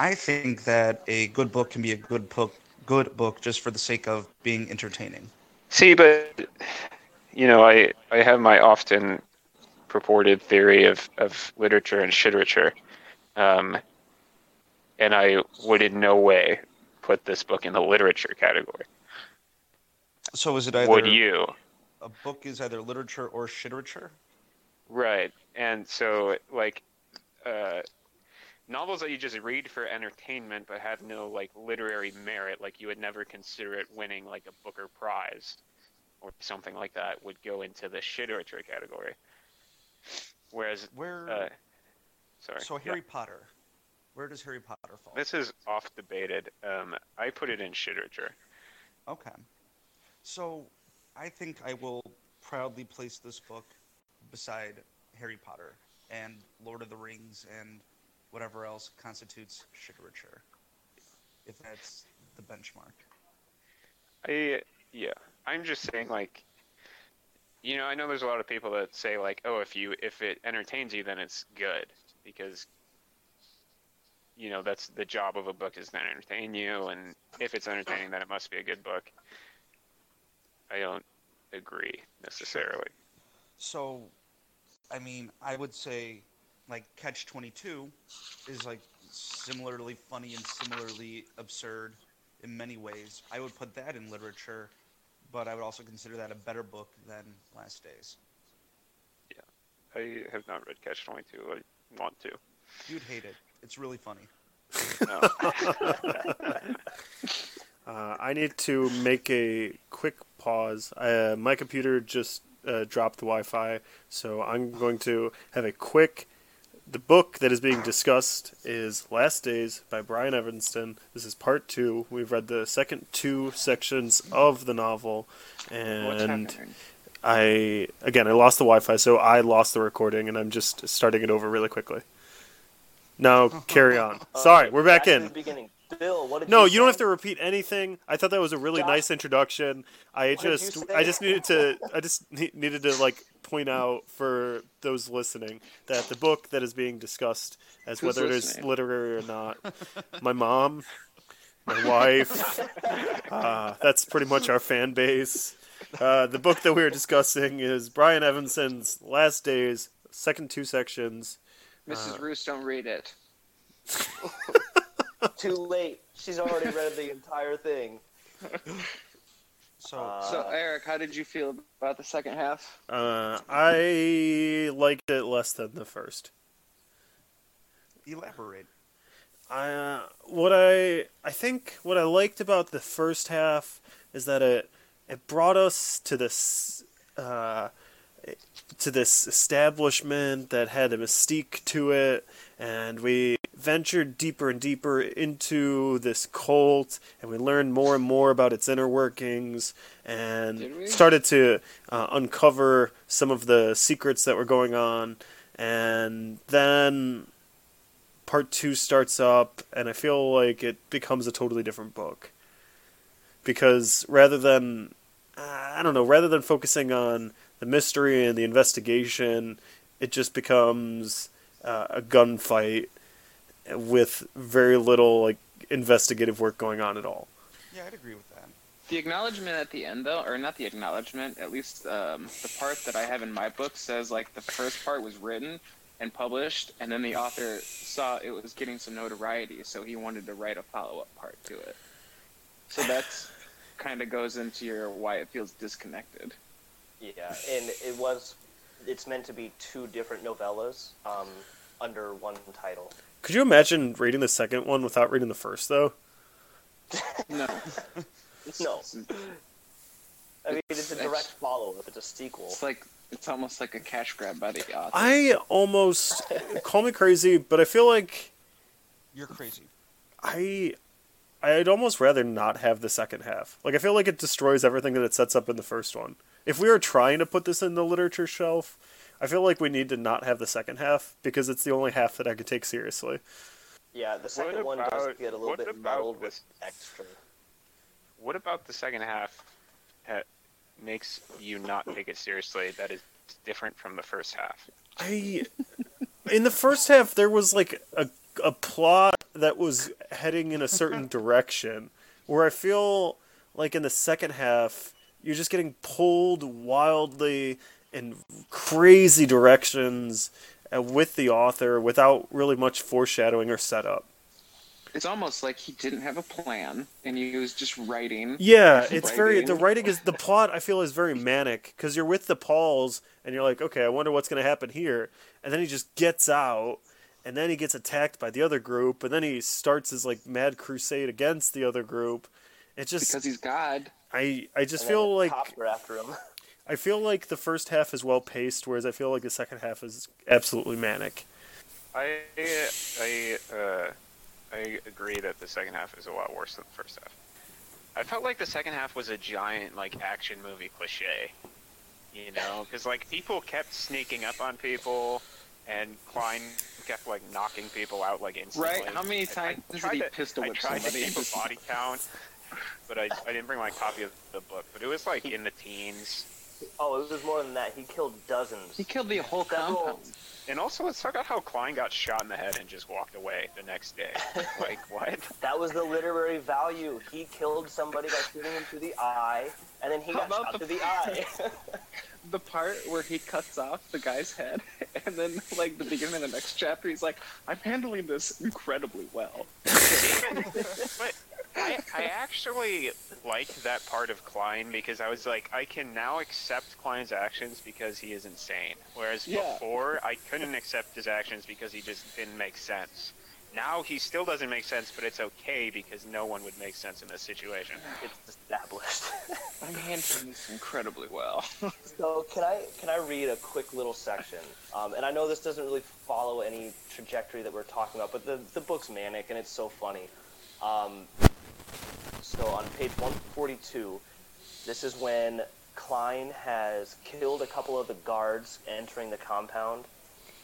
I think that a good book can be a good book, good book just for the sake of being entertaining. See, but you know, I I have my often purported theory of of literature and shiterature, um, and I would in no way put this book in the literature category. So is it either Would you? a book is either literature or shiterature? Right. And so, like, uh, novels that you just read for entertainment but have no, like, literary merit, like, you would never consider it winning, like, a Booker Prize or something like that, would go into the shiterature category. Whereas, Where? uh, sorry. so yeah. Harry Potter. Where does Harry Potter fall? This is off debated. Um, I put it in shiterature. Okay. So I think I will proudly place this book beside Harry Potter and Lord of the Rings and whatever else constitutes shiterature. If that's the benchmark. I yeah. I'm just saying like you know, I know there's a lot of people that say like, "Oh, if you if it entertains you, then it's good." Because you know, that's the job of a book is to entertain you and if it's entertaining, then it must be a good book. I don't agree necessarily. So, I mean, I would say, like, Catch 22 is, like, similarly funny and similarly absurd in many ways. I would put that in literature, but I would also consider that a better book than Last Days. Yeah, I have not read Catch 22. I want to. You'd hate it. It's really funny. No. Uh, I need to make a quick pause. Uh, my computer just uh, dropped the Wi-Fi, so I'm going to have a quick. The book that is being discussed is Last Days by Brian Evenson. This is part two. We've read the second two sections of the novel, and? I again I lost the Wi-Fi, so I lost the recording, and I'm just starting it over really quickly. Now carry on. Sorry, we're back to in. The beginning. Bill, what did No, you you don't have to repeat anything. I thought that was a really Josh, nice introduction. I what did you just? I just needed to I just needed to like point out for those listening that the book that is being discussed as Who's whether it is literary or not, my mom, my wife, uh, that's pretty much our fan base. Uh, the book that we are discussing is Brian Evenson's Last Days, second two sections. Mrs. Uh, Roos, don't read it. Too late. She's already read the entire thing. So, Uh, So, Eric, how did you feel about the second half? Uh, I liked it less than the first. elaborate. I uh, what I I think what I liked about the first half is that it it brought us to this uh, to this establishment that had a mystique to it, and we ventured deeper and deeper into this cult, and we learned more and more about its inner workings, and started to uh, uncover some of the secrets that were going on, and then part two starts up, and I feel like it becomes a totally different book. Because rather than, uh, I don't know, rather than focusing on the mystery and the investigation, it just becomes uh, a gunfight with very little like investigative work going on at all. Yeah, I'd agree with that. The acknowledgement at the end, though, or not the acknowledgement, at least um, the part that I have in my book says like the first part was written and published, and then the author saw it was getting some notoriety, so he wanted to write a follow up part to it. So that's kind of goes into your why it feels disconnected. Yeah, and it was. It's meant to be two different novellas um, under one title. Could you imagine reading the second one without reading the first, though? No. No. I mean, it's a direct follow-up. It's a sequel. It's like it's almost like a cash grab by the author. I almost call me crazy, but I feel like You're crazy. I I'd almost rather not have the second half. Like I feel like it destroys everything that it sets up in the first one. If we were trying to put this in the literature shelf, I feel like we need to not have the second half because it's the only half that I could take seriously. Yeah, the second one does get a little bit about muddled with extra. What about the second half that makes you not take it seriously that is different from the first half? I in the first half there was like a a plot that was heading in a certain direction. Where I feel like in the second half, you're just getting pulled wildly in crazy directions uh, with the author without really much foreshadowing or setup. It's almost like he didn't have a plan and he was just writing. Yeah, it's very the writing is the plot. I feel is very manic because you're with the Pauls and you're like, okay, I wonder what's gonna happen here, and then he just gets out, and then he gets attacked by the other group, and then he starts his like mad crusade against the other group. It just Because he's God. I I just feel like cops are after him. I feel like the first half is well paced, whereas I feel like the second half is absolutely manic. I I uh, I agree that the second half is a lot worse than the first half. I felt like the second half was a giant like action movie cliche, you know, because like people kept sneaking up on people, and Klein kept like knocking people out like instantly. Right? How many I- I times did tried he to- pistol I tried somebody? to keep a body count, but I, I didn't bring my copy of the book. But it was like in the teens. Oh, it was more than that. He killed dozens. He killed the whole Several- compound. And also, let's talk about how Klein got shot in the head and just walked away the next day. Like what? That was the literary value. He killed somebody by shooting him through the eye, and then he How got shot the- through the eye. The part where he cuts off the guy's head, and then like the beginning of the next chapter, he's like, "I'm handling this incredibly well." but I, I actually liked that part of Klein because I was like, I can now accept Klein's actions because he is insane. Whereas Yeah. before, I couldn't accept his actions because he just didn't make sense. Now he still doesn't make sense, but it's okay because no one would make sense in this situation. it's established. I'm handling this incredibly well. So can I can I read a quick little section? Um, and I know this doesn't really follow any trajectory that we're talking about, but the the book's manic and it's so funny. Um, so on page 142, this is when Klein has killed a couple of the guards entering the compound,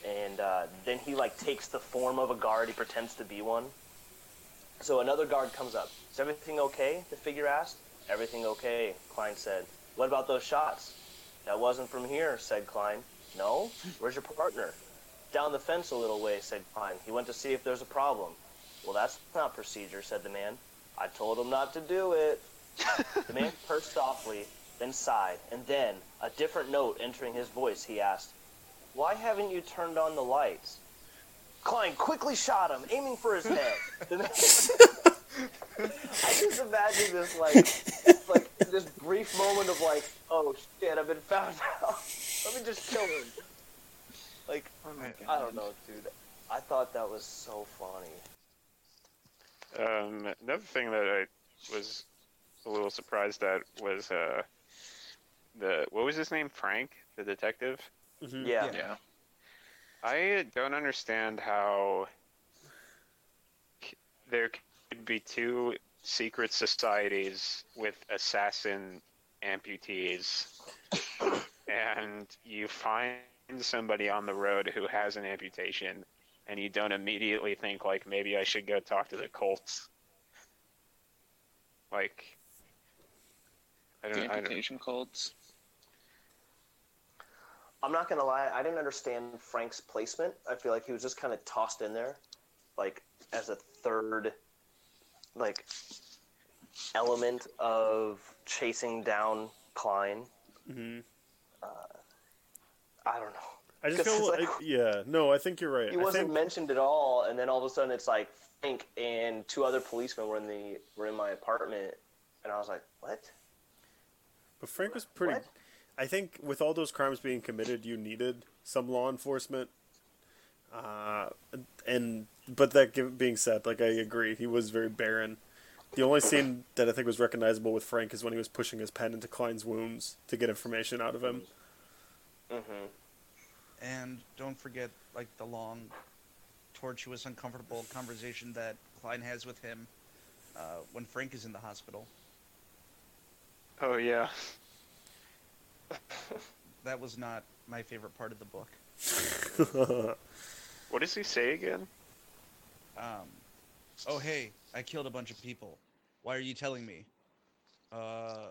and uh, then he like takes the form of a guard. He pretends to be one. So another guard comes up. Is everything okay? The figure asked. Everything okay? Klein said. What about those shots? That wasn't from here, said Klein. No? Where's your partner? Down the fence a little way, said Klein. He went to see if there's a problem. Well, that's not procedure, said the man. I told him not to do it. the man purred softly, then sighed, and then, a different note entering his voice, he asked, Why haven't you turned on the lights? Klein quickly shot him, aiming for his head. Man- I just imagine this like, like this brief moment of like, oh shit, I've been found out. Let me just kill him. Like, Oh I don't know, dude. I thought that was so funny. Um, another thing that I was a little surprised at was uh, the what was his name? Frank, the detective. Mhm. Yeah. Yeah. I don't understand how there could be two secret societies with assassin amputees, and you find somebody on the road who has an amputation, and you don't immediately think like maybe I should go talk to the Colts. Like, I don't, I don't amputation. I'm not gonna lie, I didn't understand Frank's placement. I feel like he was just kind of tossed in there, like as a third, like element of chasing down Klein. Mhm. Uh, I don't know. I just feel like, yeah, no, I think you're right. He wasn't think, mentioned at all, and then all of a sudden it's like Frank and two other policemen were in the were in my apartment, and I was like, what? but Frank was pretty. What? I think with all those crimes being committed, you needed some law enforcement. Uh, and but that being said, like I agree, he was very barren. The only scene that I think was recognizable with Frank is when he was pushing his pen into Klein's wounds to get information out of him. Mm-hmm. And don't forget, like, the long, tortuous, uncomfortable conversation that Klein has with him uh, when Frank is in the hospital. Oh yeah. That was not my favorite part of the book. What does he say again? Um, oh, hey, I killed a bunch of people. Why are you telling me? Uh,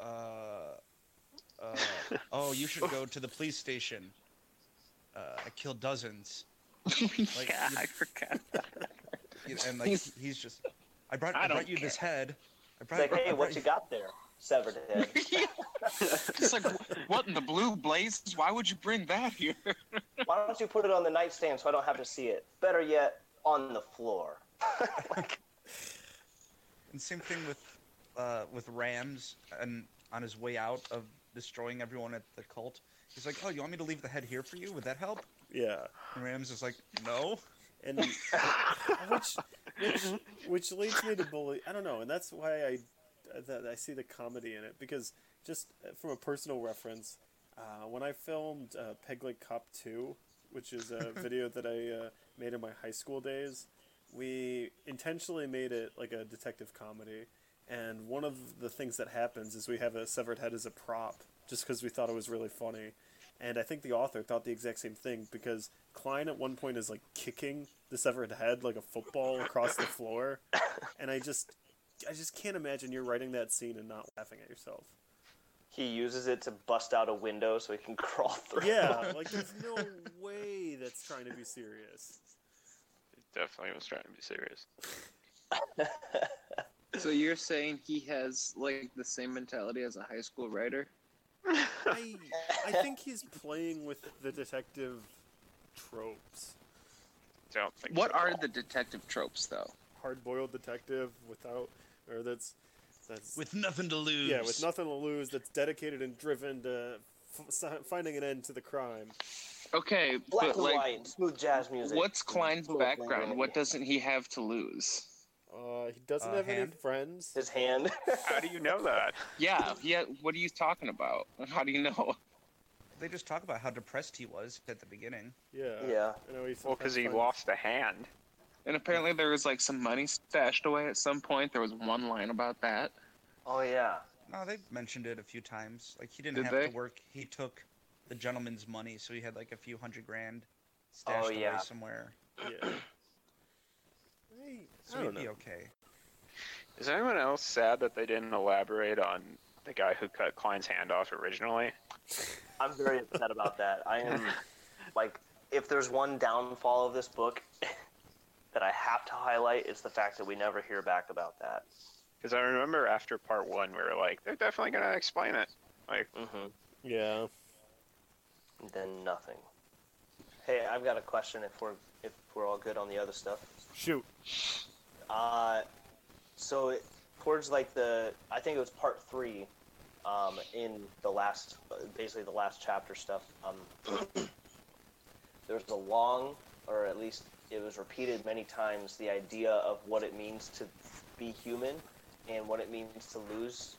uh, uh, oh, you should go to the police station. Uh, I killed dozens. Like, yeah, you- I forgot. You know, and like He's- he's just, I brought, I I, brought don't you this head. I It's brought, like, I hey, brought what you got there? Severed head. it's like, what in the blue blazes? Why would you bring that here? Why don't you put it on the nightstand so I don't have to see it? Better yet, on the floor. like... And same thing with, uh, with Rams and on his way out of destroying everyone at the cult. He's like, oh, you want me to leave the head here for you? Would that help? Yeah. And Rams is like, no. and which, which which leads me to believe I don't know, and that's why I that I see the comedy in it because just from a personal reference, uh, when I filmed uh, Pegleg Cop Two, which is a video that I uh, made in my high school days, we intentionally made it like a detective comedy, and one of the things that happens is we have a severed head as a prop, just because we thought it was really funny. And I think the author thought the exact same thing because Klein at one point is like kicking the severed head like a football across the floor, and I just, I just can't imagine you're writing that scene and not laughing at yourself. He uses it to bust out a window so he can crawl through. Yeah, like there's no way that's trying to be serious. Definitely was trying to be serious. So you're saying he has like the same mentality as a high school writer? I, I think he's playing with the detective tropes. Don't think What so. are the detective tropes though? Hard-boiled detective without, or that's, that's With nothing to lose. yeah, with nothing to lose. That's dedicated and driven to f- finding an end to the crime. Okay, Black but and like, white, smooth jazz music. what's Klein's background? What doesn't he have to lose? Uh, he doesn't Uh, have any friends. His hand. How do you know that? Yeah, yeah. What are you talking about? How do you know? They just talk about how depressed he was at the beginning. Yeah. yeah. I know he Well, because he lost a hand. And apparently there was like some money stashed away at some point. There was one line about that. Oh yeah. No, they mentioned it a few times. Like he didn't Did have they? to work. He took the gentleman's money, so he had like a few hundred grand stashed Oh, yeah. away somewhere. Yeah. I, So I don't be okay. Is anyone else sad that they didn't elaborate on the guy who cut Klein's hand off originally? I'm very upset about that. I am like, if there's one downfall of this book that I have to highlight, it's the fact that we never hear back about that. Because I remember after part one, we were like, they're definitely gonna explain it. Like, Mm-hmm. Yeah. Then nothing. Hey, I've got a question. If we're if we're all good on the other stuff, Shoot. uh, so it, towards like the I think it was part three, um, in the last basically the last chapter stuff. Um, there's a long, or at least it was repeated many times, the idea of what it means to be human and what it means to lose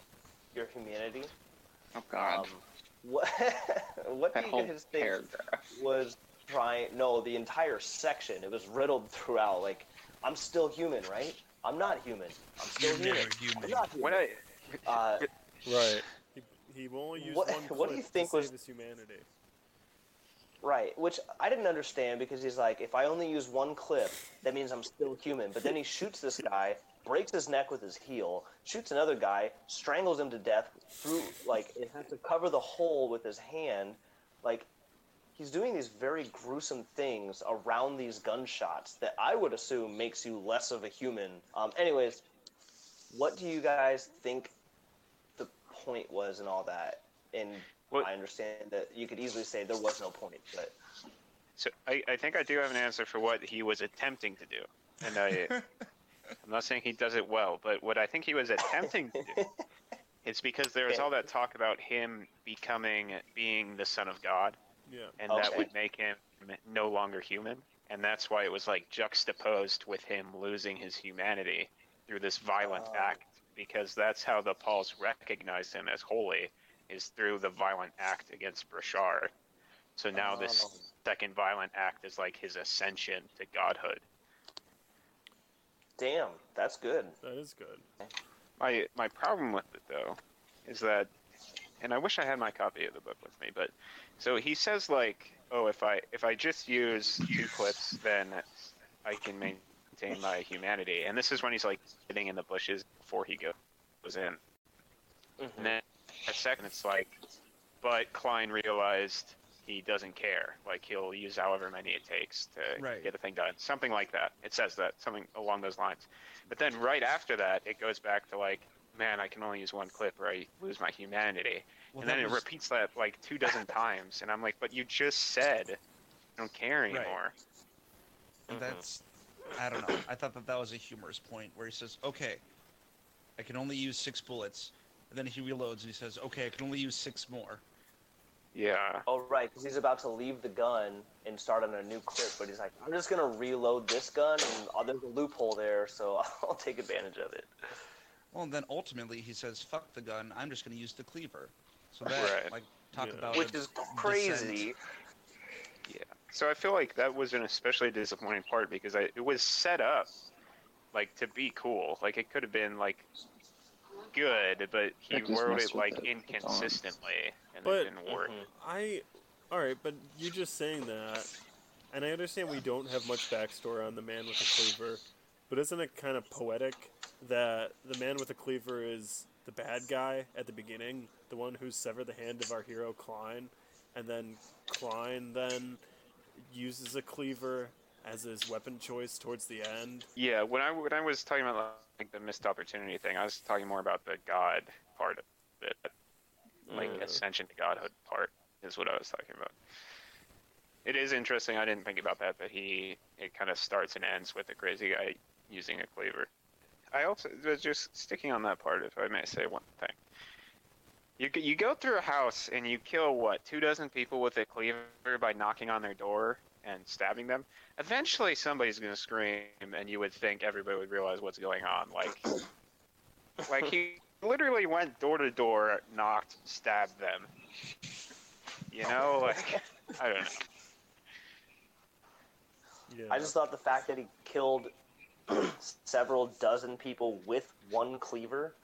your humanity. Oh God, Um, what what do you guys think paragraph. was trying? No, the entire section. It was riddled throughout. Like, I'm still human, right? I'm not human. I'm still You're human. never human. I'm not human. what I, Uh, Right. He, he only use What- one what do you think was- this humanity. right, which I didn't understand because he's like, if I only use one clip, that means I'm still human. But then he shoots this guy, breaks his neck with his heel, shoots another guy, strangles him to death through like it has to cover the hole with his hand. Like he's doing these very gruesome things around these gunshots that I would assume makes you less of a human. Um, anyways, what do you guys think the point was and all that? And What- I understand that you could easily say there was no point, but so I, I think I do have an answer for what he was attempting to do, and I, I'm not saying he does it well, but what I think he was attempting to do, it's because there was all that talk about him becoming being the son of God, Yeah. and that would make him no longer human, and that's why it was like juxtaposed with him losing his humanity through this violent Oh. act, because that's how the Pauls recognized him as holy, is through the violent act against Brashard. So now Oh. this ah. second violent act is like his ascension to godhood. damn, that's good. That is good. My my problem with it though is that, and I wish I had my copy of the book with me, but so he says like, oh, if I if I just use two clips, then I can maintain my humanity. And this is when he's like sitting in the bushes before he go- goes in. Mhm. And then a second, it's like, but Klein realized he doesn't care. Like he'll use however many it takes to Right. get a thing done. Something like that. It says that something along those lines. But then right after that, it goes back to like, man, I can only use one clip or I lose my humanity. Well, and then that it repeats that like two dozen times, and I'm like, but you just said, I don't care anymore. And Mhm. that's I don't know. I thought that that was a humorous point where he says, "Okay, I can only use six bullets," and then he reloads and he says, "Okay, I can only use six more." Yeah. Oh right, because he's about to leave the gun and start on a new clip, but he's like, I'm just gonna reload this gun, and oh, there's a loophole there, so I'll take advantage of it. Well, and then ultimately he says, "Fuck the gun. I'm just going to use the cleaver." So that Right. like talk Yeah. about Which a is descent. crazy. Yeah. So I feel like that was an especially disappointing part because I, it was set up like to be cool. Like it could have been like good, but he wrote it like the- the inconsistently, and But- it didn't work. Mhm. I, all right, but you just saying that, and I understand we don't have much backstory on the man with the cleaver, but isn't it kind of poetic that the man with the cleaver is the bad guy at the beginning, the one who severed the hand of our hero Klein, and then Klein then uses a cleaver as his weapon choice towards the end. Yeah. When I when I was talking about like the missed opportunity thing, I was talking more about the God part of it, like Mm. ascension to godhood part is what I was talking about. It is interesting. I didn't think about that. but he it kind of starts and ends with a crazy guy using a cleaver. I also was just sticking on that part, if I may say one thing. You you go through a house and you kill what two dozen people with a cleaver by knocking on their door and stabbing them. Eventually, somebody's gonna scream, and you would think everybody would realize what's going on. Like, like he literally went door to door, knocked, stabbed them. You know, like I don't know. Yeah. I just thought the fact that he killed several dozen people with one cleaver,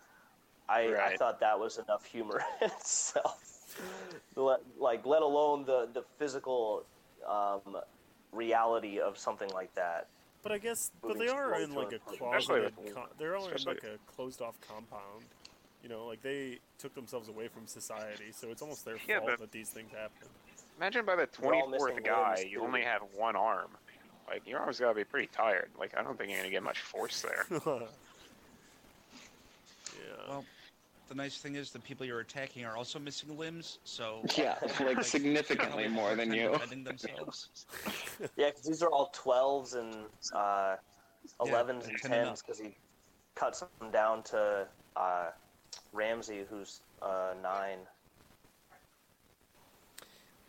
I, I thought that was enough humor in itself. Let, like, let alone the the physical um, reality of something like that. But I guess, but they are in like a it. Especially closeted. with- they're all in like a closed-off compound. You know, like they took themselves away from society, so it's almost their Yeah, fault that these things happen. Imagine by the twenty fourth guy, you only have one arm. Like your arm's gotta be pretty tired. Like I don't think you're gonna get much force there. yeah. Well, the nice thing is the people you're attacking are also missing limbs, so Yeah, like significantly they'll have a more than time you. defending themselves. Yeah, because these are all 12s and uh, 11s and 10 and 10s because he cuts them down to uh, Ramsey, who's uh, 9.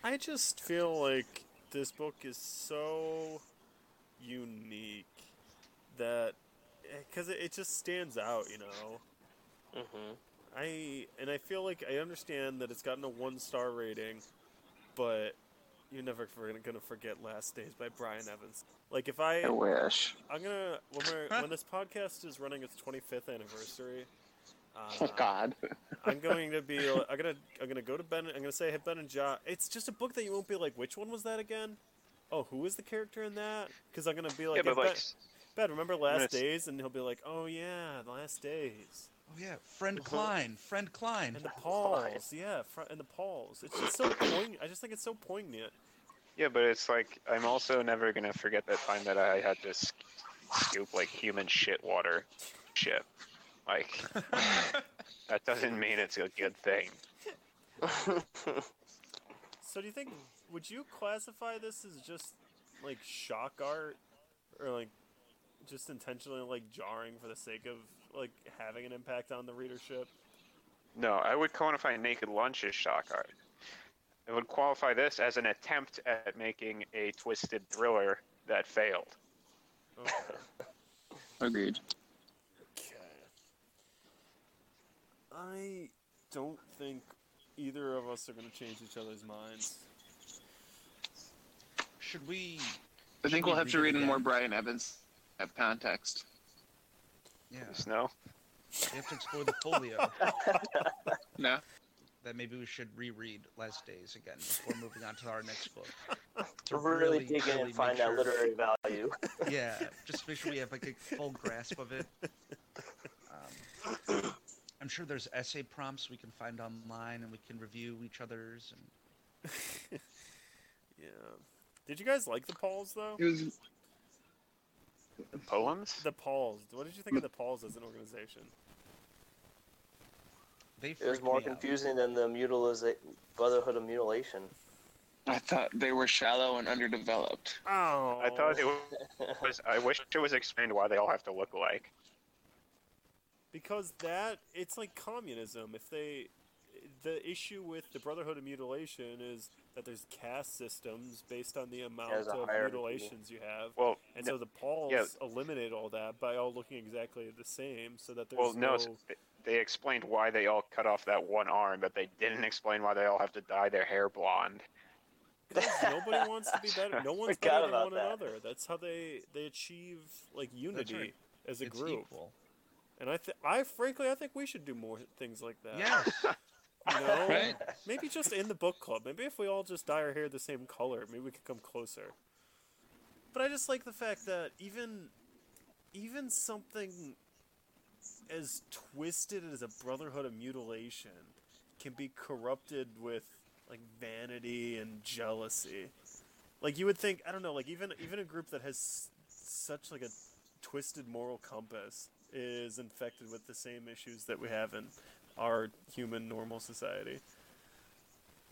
I just feel like this book is so unique that because it, it just stands out, you know. Mm-hmm. I and I feel like I understand that it's gotten a one star rating, but you're never for- gonna forget Last Days by Brian Evans. Like if I I wish. I'm gonna when we're when this podcast is running its 25th anniversary. Uh, Oh God. I'm going to be. I'm gonna. I'm gonna go to Ben. I'm gonna say, "Hey Ben and Ja." It's just a book that you won't be like, "Which one was that again?" Oh, who was the character in that? Because I'm gonna be like, yeah, but "Hey, like, ben, ben, remember Last minutes- Days?" And he'll be like, "Oh yeah, The Last Days." Oh yeah, friend Klein, friend Klein. And the Pauls, yeah, fr- and the Pauls. It's just so poignant. I just think it's so poignant. yeah, but it's like I'm also never gonna forget that time that I had to sk- scoop like human shit water, shit. Like that doesn't mean it's a good thing. So do you think? Would you classify this as just like shock art, or like just intentionally like jarring for the sake of like having an impact on the readership? No, I would qualify Naked Lunch as shock art. I would qualify this as an attempt at making a twisted thriller that failed. Okay. Agreed. Okay. I don't think either of us are going to change each other's minds. Should we? I think we we'll have to read read it in more? Brian Evans have context. Yeah, Snow? we have to explore the folio. No. that maybe we should reread Last Days again before moving on to our next book. To really, dig in really and find make that sure- literary value. Yeah, just to make sure we have like a full grasp of it. Um, I'm sure there's essay prompts we can find online, and we can review each other's. And Yeah. Did you guys like the Pauls though? It was Poems? The Pauls. What did you think of the Pauls as an organization? They It was more me out. confusing than the mutiliza- Brotherhood of Mutilation. I thought they were shallow and underdeveloped. Oh. I thought it was. I wish it was explained why they all have to look alike. because that it's like communism. If they, the issue with the Brotherhood of Mutilation is that there's caste systems based on the amount of hierarchy. mutilations you have. Well, And no- so the Pauls yeah. eliminate all that by all looking exactly the same, so that there's well, no. no. s- They explained why they all cut off that one arm, but they didn't explain why they all have to dye their hair blonde. nobody wants to be better. No one's better than one that. another. That's how they they achieve like unity right. as a It's group. equal. And I, th- I frankly, I think we should do more things like that. Yes. You know, Right. maybe just in the book club. Maybe if we all just dye our hair the same color, maybe we could come closer. But I just like the fact that even, even something as twisted as a brotherhood of mutilation can be corrupted with like vanity and jealousy. Like you would think, I don't know, like even even a group that has such like a twisted moral compass is infected with the same issues that we have in our human normal society.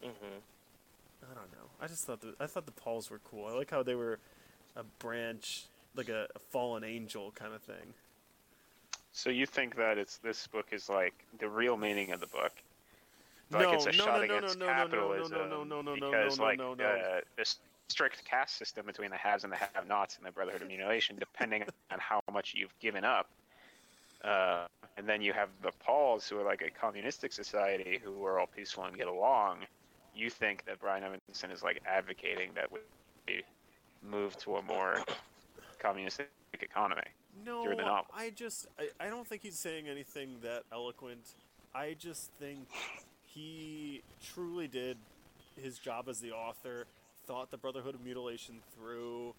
hmm I don't know. I just thought the I thought the Pauls were cool. I like how they were a branch, like a, a fallen angel kind of thing. So you think that it's this book is like the real meaning of the book? No, Like it's a no, shot no, no, against no, no, no, no, capitalism no, no, no, no, no, because no, like no, no. Uh, this strict caste system between the haves and the have-nots in the Brotherhood of Mutilation, depending on how much you've given up. Uh, and then you have the Pauls, who are like a communistic society, who are all peaceful and get along. You think that Brian Evenson is like advocating that we move to a more communistic economy? No, through the novel. I just I, I don't think he's saying anything that eloquent. I just think he truly did his job as the author, thought the Brotherhood of Mutilation through,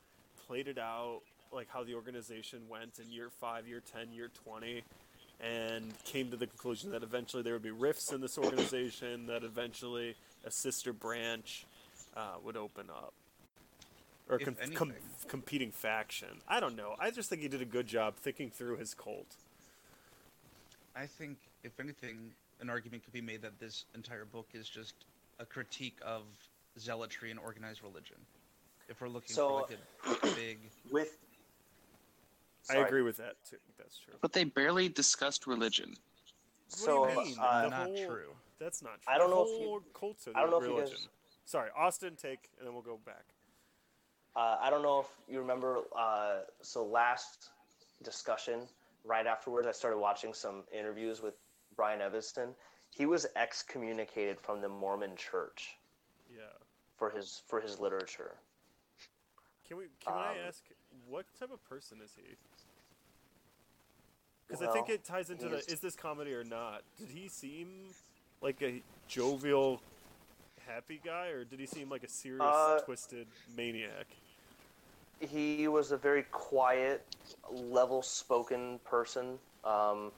played it out like how the organization went in year five, year ten, year twenty, and came to the conclusion that eventually there would be rifts in this organization, that eventually a sister branch uh, would open up. Or If com- com- competing faction. I don't know. I just think he did a good job thinking through his cult. I think, if anything, an argument could be made that this entire book is just a critique of zealotry and organized religion. If we're looking So- for like a big, With I agree with that too. That's true. But they barely discussed religion. So, what do you mean? uh, The not whole- true. That's not true. I don't The know if you- cults I don't know if you religion. guys- Sorry, Austin, take, and then we'll go back. Uh, I don't know if you remember. Uh, so last discussion, right afterwards, I started watching some interviews with Brian Evenson. He was excommunicated from the Mormon Church Yeah. for his for his literature. Can we? Can I Um, ask what type of person is he? Because I think it ties into the is this comedy or not? Did he seem like a jovial, happy guy, or did he seem like a serious, Uh, twisted maniac? He was a very quiet, level-spoken person, um,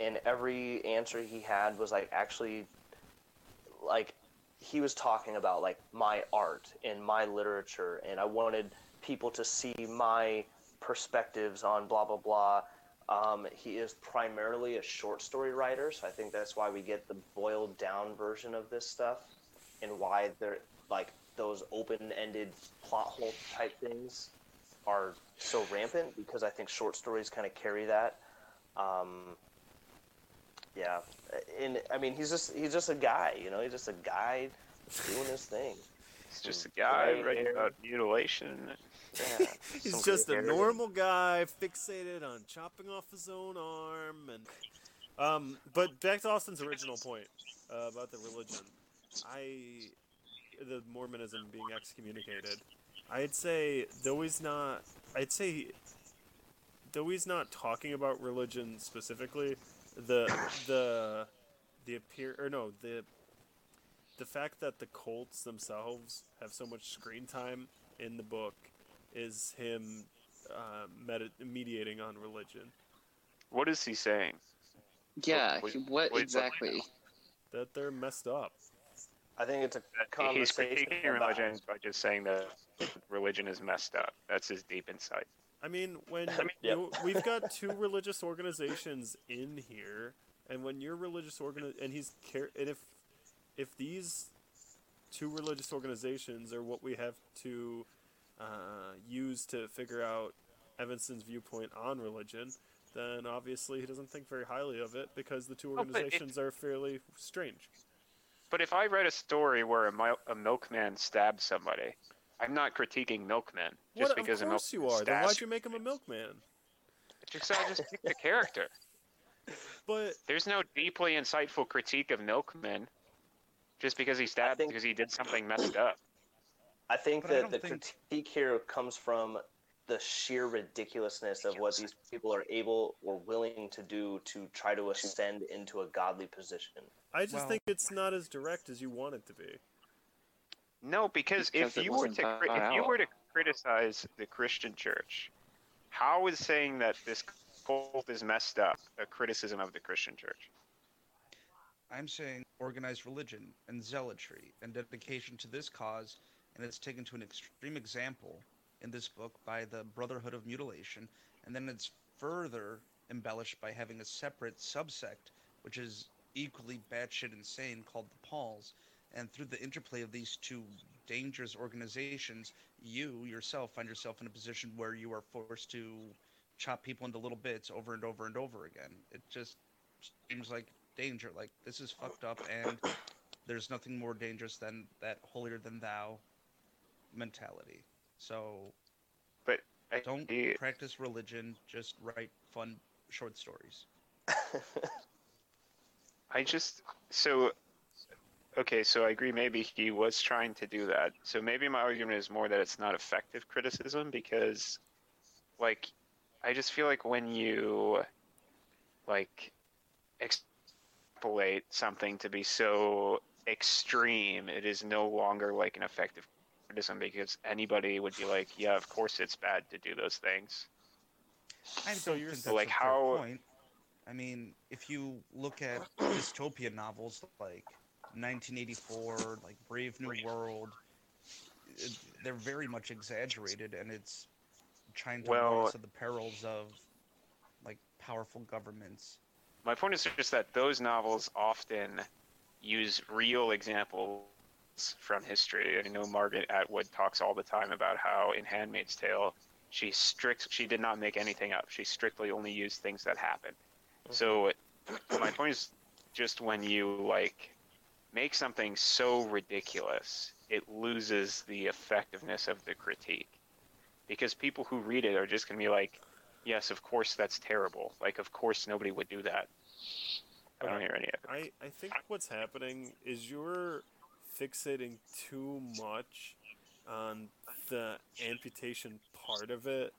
and every answer he had was like actually, like, he was talking about like my art and my literature, and I wanted people to see my perspectives on blah blah blah. Um, he is primarily a short story writer, so I think that's why we get the boiled down version of this stuff, and why they're like those open ended plot hole type things are so rampant because I think short stories kind of carry that. Um, yeah, and I mean he's just he's just a guy, you know, he's just a guy doing his thing. he's just a guy writing about mutilation. Yeah, He's just a normal guy fixated on chopping off his own arm and um but back to Austin's original point uh, about the religion. I the Mormonism being excommunicated. I'd say though he's not I'd say though he's not talking about religion specifically, the the the appear or no, the the fact that the cults themselves have so much screen time in the book is him uh, medi- mediating on religion. What is he saying? Yeah, Wait, he- wait, what what- exactly? That they're messed up. I think it's a He's conversation critiquing about- religion by just saying that religion is messed up. That's his deep insight. I mean, when I mean- you, we've got two religious organizations in here, and when your religious organ and he's care and if if these two religious organizations are what we have to uh, use to figure out Evenson's viewpoint on religion, then obviously he doesn't think very highly of it because the two Oh, but it- organizations are fairly strange. But if I read a story where a, mil- a milkman stabbed somebody, I'm not critiquing milkmen just what? because of a course milkman you are. Then why'd you make him a milkman? Just I just picked the character. But There's no deeply insightful critique of milkmen just because he stabbed think- because he did something messed up. I think But that don't the think- critique here comes from the sheer ridiculousness of what these people are able or willing to do to try to ascend into a godly position. I just Well- think it's not as direct as you want it to be. No, because, Because if you were to cri- if you were to criticize the Christian church, how is saying that this cult is messed up a criticism of the Christian church? I'm saying organized religion and zealotry and dedication to this cause, and it's taken to an extreme example in this book by the Brotherhood of Mutilation, and then it's further embellished by having a separate subsect, which is equally batshit insane, called the Pauls. And through the interplay of these two dangerous organizations, you yourself find yourself in a position where you are forced to chop people into little bits over and over and over again. It just seems like danger. Like this is fucked up, and there's nothing more dangerous than that holier than thou mentality. So But I, don't practice religion. Just write fun short stories. I just so okay, so I agree maybe he was trying to do that. So maybe my argument is more that it's not effective criticism because like I just feel like when you like extrapolate something to be so extreme, it is no longer like an effective criticism because anybody would be like, yeah, of course it's bad to do those things. I So you're think s- that's like how- point. I mean, if you look at dystopian novels like 1984, like Brave New World, they're very much exaggerated, and it's trying to warn Well- us the perils of like powerful governments. My point is just that those novels often use real examples from history. I know Margaret Atwood talks all the time about how in Handmaid's Tale, she strict she did not make anything up. She strictly only used things that happened. Mm-hmm. So my point is just when you like make something so ridiculous, it loses the effectiveness of the critique. Because people who read it are just going to be like, yes, of course that's terrible. Like, of course nobody would do that. I don't hear any of it. I, I think what's happening is you're fixating too much on the amputation part of it.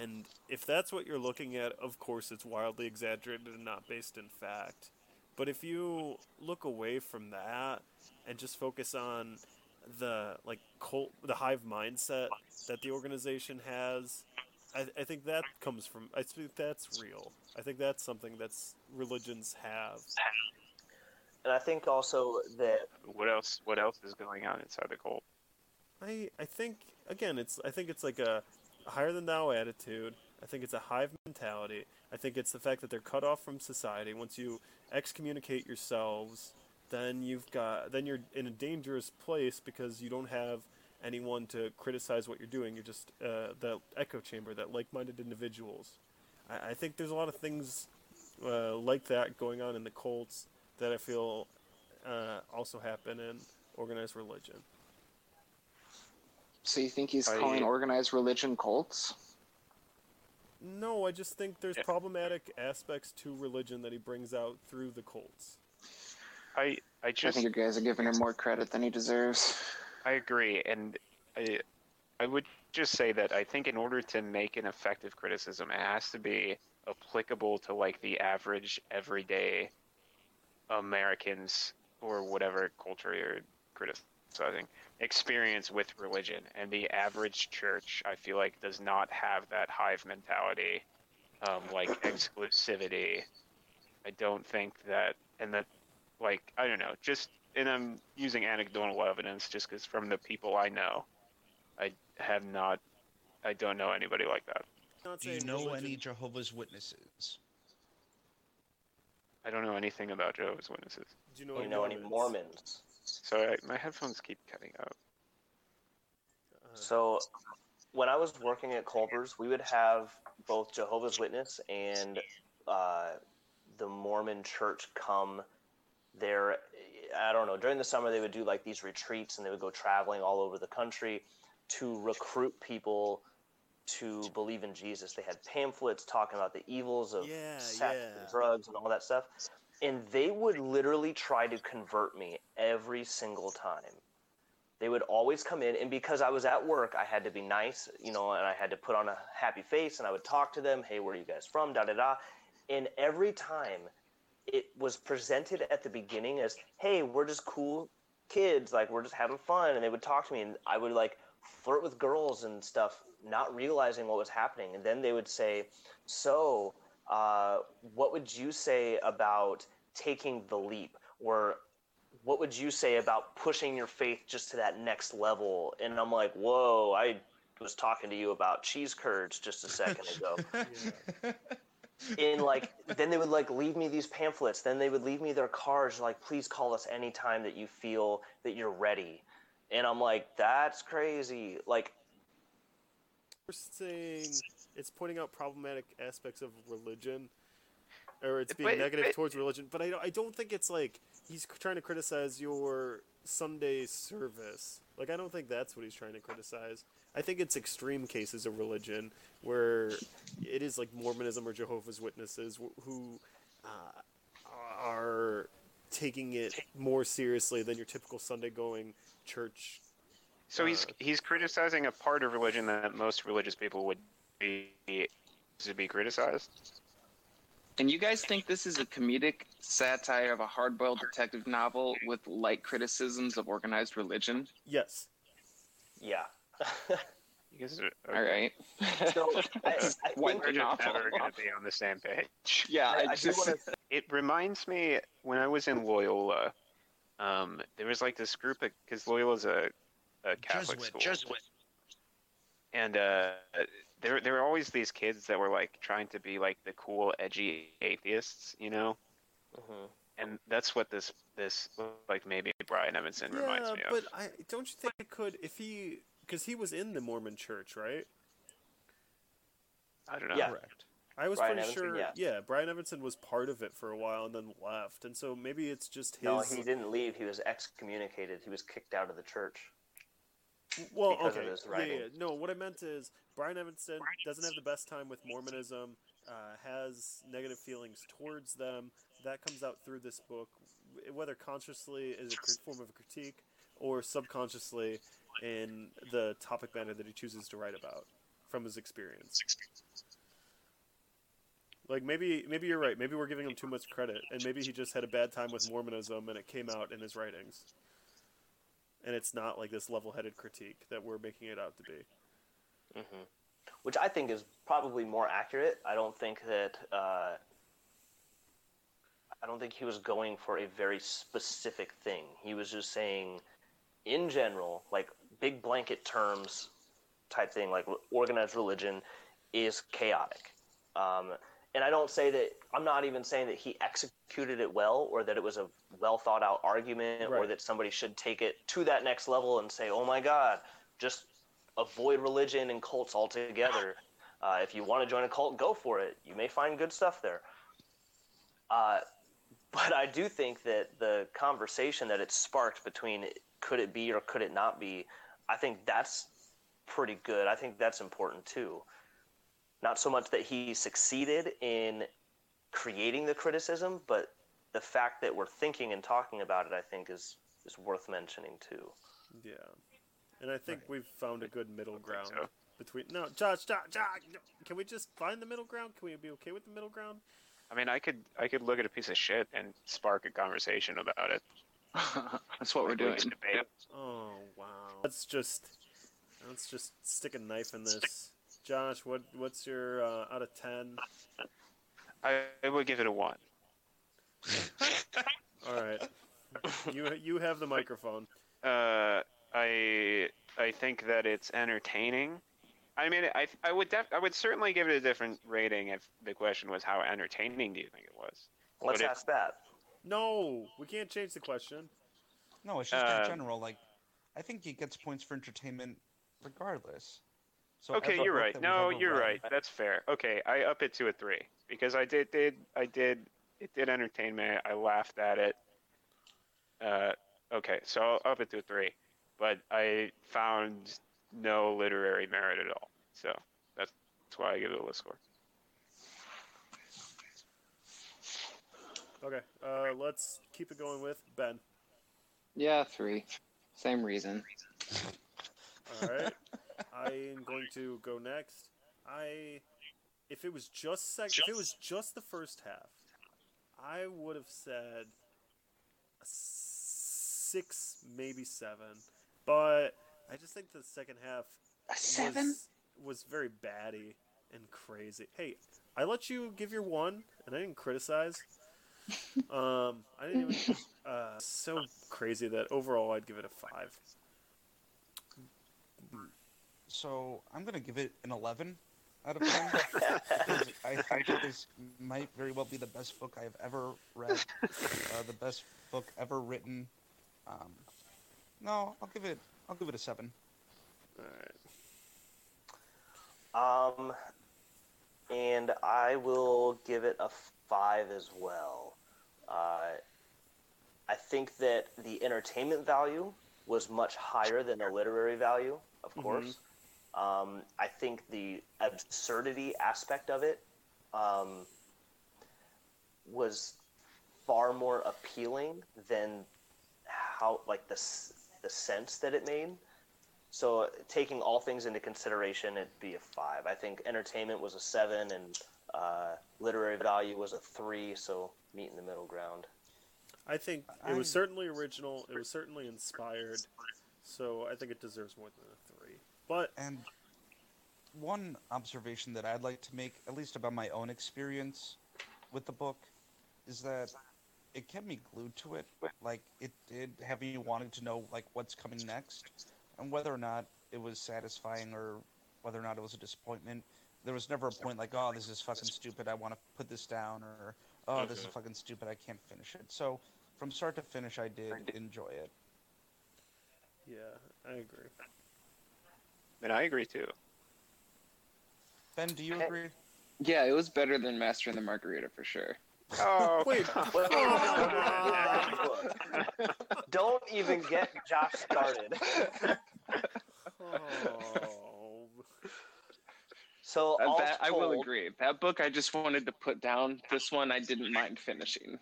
And if that's what you're looking at, of course it's wildly exaggerated and not based in fact. But if you look away from that and just focus on the like cult, the hive mindset that the organization has, I, I think that comes from. I think that's real. I think that's something that's religions have. And I think also that What else? What else is going on inside the cult? I I think again it's I think it's like a higher than thou attitude. I think it's a hive mentality. I think it's the fact that they're cut off from society. Once you excommunicate yourselves, then you've got then you're in a dangerous place because you don't have anyone to criticize what you're doing. You're just uh, the echo chamber, that like-minded individuals. I, I think there's a lot of things uh, like that going on in the cults that I feel uh, also happen in organized religion. So you think he's I- calling organized religion cults? No, I just think there's Yeah. problematic aspects to religion that he brings out through the cults. I I I just think you guys are giving him more credit than he deserves. I agree, and I I would just say that I think in order to make an effective criticism, it has to be applicable to like the average everyday Americans or whatever culture you're criticizing experience with religion. And the average church, I feel like, does not have that hive mentality, um, like exclusivity. I don't think that, and that, like, I don't know, just and I'm using anecdotal evidence just because from the people I know, I have not, I don't know anybody like that. Do you know religion- any Jehovah's Witnesses? I don't know anything about Jehovah's Witnesses. Do you know, Do you any know any Mormons? Mormons? Sorry, I, my headphones keep cutting out. Uh, So, when I was working at Culver's, we would have both Jehovah's Witness and uh, the Mormon Church come there. I don't know. During the summer, they would do like these retreats, and they would go traveling all over the country to recruit people to believe in Jesus. They had pamphlets talking about the evils of Yeah, sex yeah. and drugs and all that stuff, and they would literally try to convert me every single time they would always come in and because i was at work i had to be nice you know and i had to put on a happy face and i would talk to them hey where are you guys from da da da and every time it was presented at the beginning as hey we're just cool kids like we're just having fun and they would talk to me and i would like flirt with girls and stuff not realizing what was happening and then they would say so uh, what would you say about taking the leap or what would you say about pushing your faith just to that next level? And I'm like, whoa, I was talking to you about cheese curds just a second ago. yeah. and like, then they would like leave me these pamphlets. Then they would leave me their cards, like, please call us anytime that you feel that you're ready. And I'm like, that's crazy. Like, saying it's pointing out problematic aspects of religion, or it's being But- negative but- towards religion. But I, I don't think it's like he's trying to criticize your Sunday service. Like I don't think that's what he's trying to criticize. I think it's extreme cases of religion where it is like Mormonism or Jehovah's Witnesses who uh, are taking it more seriously than your typical Sunday going church. So he's Uh, he's criticizing a part of religion that most religious people would be to be criticized. And you guys think this is a comedic satire of a hard-boiled detective novel with light criticisms of organized religion? Yes. yeah. You guys are, All right. So I, I think we're just never going to be on the same page. Yeah, I, I, I just want to It reminds me when I was in Loyola, um, there was like this group of because Loyola's a, a Catholic Jesuit, school, Jesuit. and uh, there there were always these kids that were like trying to be like the cool, edgy atheists, you know. Mhm. And that's what this this like maybe Brian Evenson reminds me of. but I don't you think it could if he because he was in the Mormon Church, right? I don't know. Yeah. Correct. I was Brian pretty Evenson, sure. yeah. Brian Evenson was part of it for a while and then left, and so maybe it's just his. No, he didn't leave. He was excommunicated. He was kicked out of the church. Well, okay, yeah, yeah. No, what I meant is Brian Evenson doesn't have the best time with Mormonism. Uh, has negative feelings towards them. That comes out through this book, whether consciously as a form of a critique or subconsciously in the topic matter that he chooses to write about from his experience. Like maybe maybe you're right. Maybe we're giving him too much credit, and maybe he just had a bad time with Mormonism, and it came out in his writings. And it's not like this level-headed critique that we're making it out to be. hmm Which I think is probably more accurate. I don't think that. Uh, I don't think he was going for a very specific thing. He was just saying, in general, like big blanket terms type thing, like organized religion is chaotic. Um, and I don't say that, I'm not even saying that he executed it well or that it was a well thought out argument or that somebody should take it to that next level and say, oh my God, just avoid religion and cults altogether. Uh, if you want to join a cult, go for it. You may find good stuff there. Uh, but I do think that the conversation that it sparked between could it be or could it not be, I think that's pretty good. I think that's important too. Not so much that he succeeded in creating the criticism, but the fact that we're thinking and talking about it, I think, is is worth mentioning too. Yeah, and I think Right. we've found a good middle ground so. between. No, Josh, Josh, Josh, can we just find the middle ground? Can we be okay with the middle ground? I mean, I could I could look at a piece of shit and spark a conversation about it. That's what we're doing. can debate. Oh wow. Let's just let's just stick a knife in this. Josh, what what's your uh, out of ten? I, I would give it a one. All right. You you have the microphone. Uh, I I think that it's entertaining. I mean, I I would def- I would certainly give it a different rating if the question was how entertaining do you think it was? Let's But if- ask that. No, we can't change the question. No, it's just in Um, general. Like, I think he gets points for entertainment regardless. So Okay, you're right. No, you're read- right. That's fair. Okay, I up it to a three because I did did I did it did entertain me. I laughed at it. Uh, okay, so I'll up it to a three, but I found no literary merit at all. So that's, that's why I give it a low score. Okay, uh, let's keep it going with Ben. Yeah, three. Same reason. All right, I am going to go next. I, if it was just sec, if it was just the first half, I would have said six, maybe seven. But I just think the second half A seven? was, was very batty and crazy. Hey, I let you give your one, and I didn't criticize. Um, I didn't even. Uh, so crazy that overall I'd give it a five. So I'm gonna give it an 11 out of 10. I think this might very well be the best book I have ever read, uh, the best book ever written. Um, no, I'll give it. I'll give it a seven. All right. Um, and I will give it a five as well. Uh, I think that the entertainment value was much higher than the literary value, of course. Um, I think the absurdity aspect of it um, was far more appealing than how, like the the sense that it made. So taking all things into consideration, it'd be a five. I think entertainment was a seven, and uh, literary value was a three. So meet in the middle ground. I think it was certainly original. It was certainly inspired. So I think it deserves more than a three. But And one observation that I'd like to make, at least about my own experience with the book, is that it kept me glued to it. Like it did have me wanting to know like what's coming next, and whether or not it was satisfying or whether or not it was a disappointment. There was never a point like, oh, this is fucking stupid. I want to put this down, or oh, this is fucking stupid. I can't finish it. So from start to finish, I did enjoy it. yeah, I agree. And I agree too. Ben, do you agree? Yeah, it was better than Master and the Margarita for sure. Oh, Wait, Wait, Don't even get Josh started. oh, So Uh, all that, I will told- agree. That book I just wanted to put down. This one I didn't mind finishing.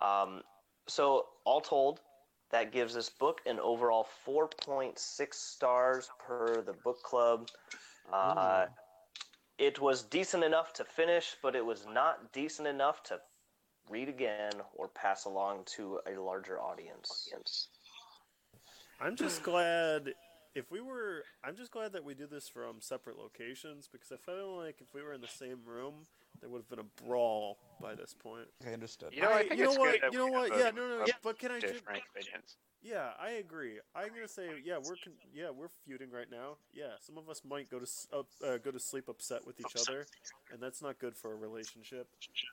Um, so all told, that gives this book an overall 4.6 stars per the book club. Uh, it was decent enough to finish, but it was not decent enough to read again or pass along to a larger audience. I'm just glad if we were. I'm just glad that we do this from separate locations because I feel like if we were in the same room, there would have been a brawl by this point. I understood. You know, I think you know it's what? good that you know what? Yeah, both no, no, yeah. But can I just? opinions. Yeah, I agree. I'm gonna say, yeah, we're con- yeah we're feuding right now. Yeah, some of us might go to s- up, uh, go to sleep upset with each other, and that's not good for a relationship.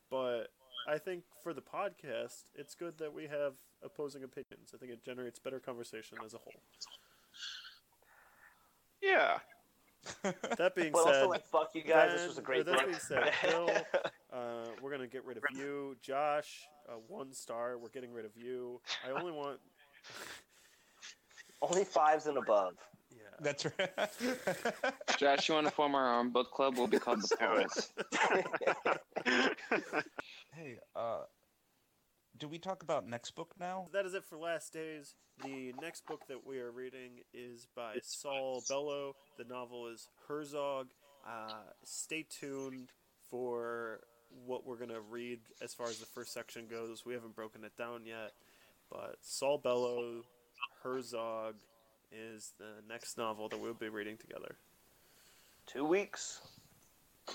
But I think for the podcast, it's good that we have opposing opinions. I think it generates better conversation as a whole. Yeah. That being But said, also, like, fuck you guys. Ben, this was a or great that book. being said, Bill, uh, we're gonna get rid of you. Josh, uh, one star. We're getting rid of you. I only want. Only fives and above. Yeah. That's right. Josh, you want to form our own book club? We'll be called the Poets. hey, uh, do we talk about next book now? That is it for Last Days. The next book that we are reading is by Saul Bellow. The novel is Herzog. Uh, stay tuned for what we're going to read as far as the first section goes. We haven't broken it down yet, but Saul Bellow, Herzog is the next novel that we'll be reading together. Two weeks.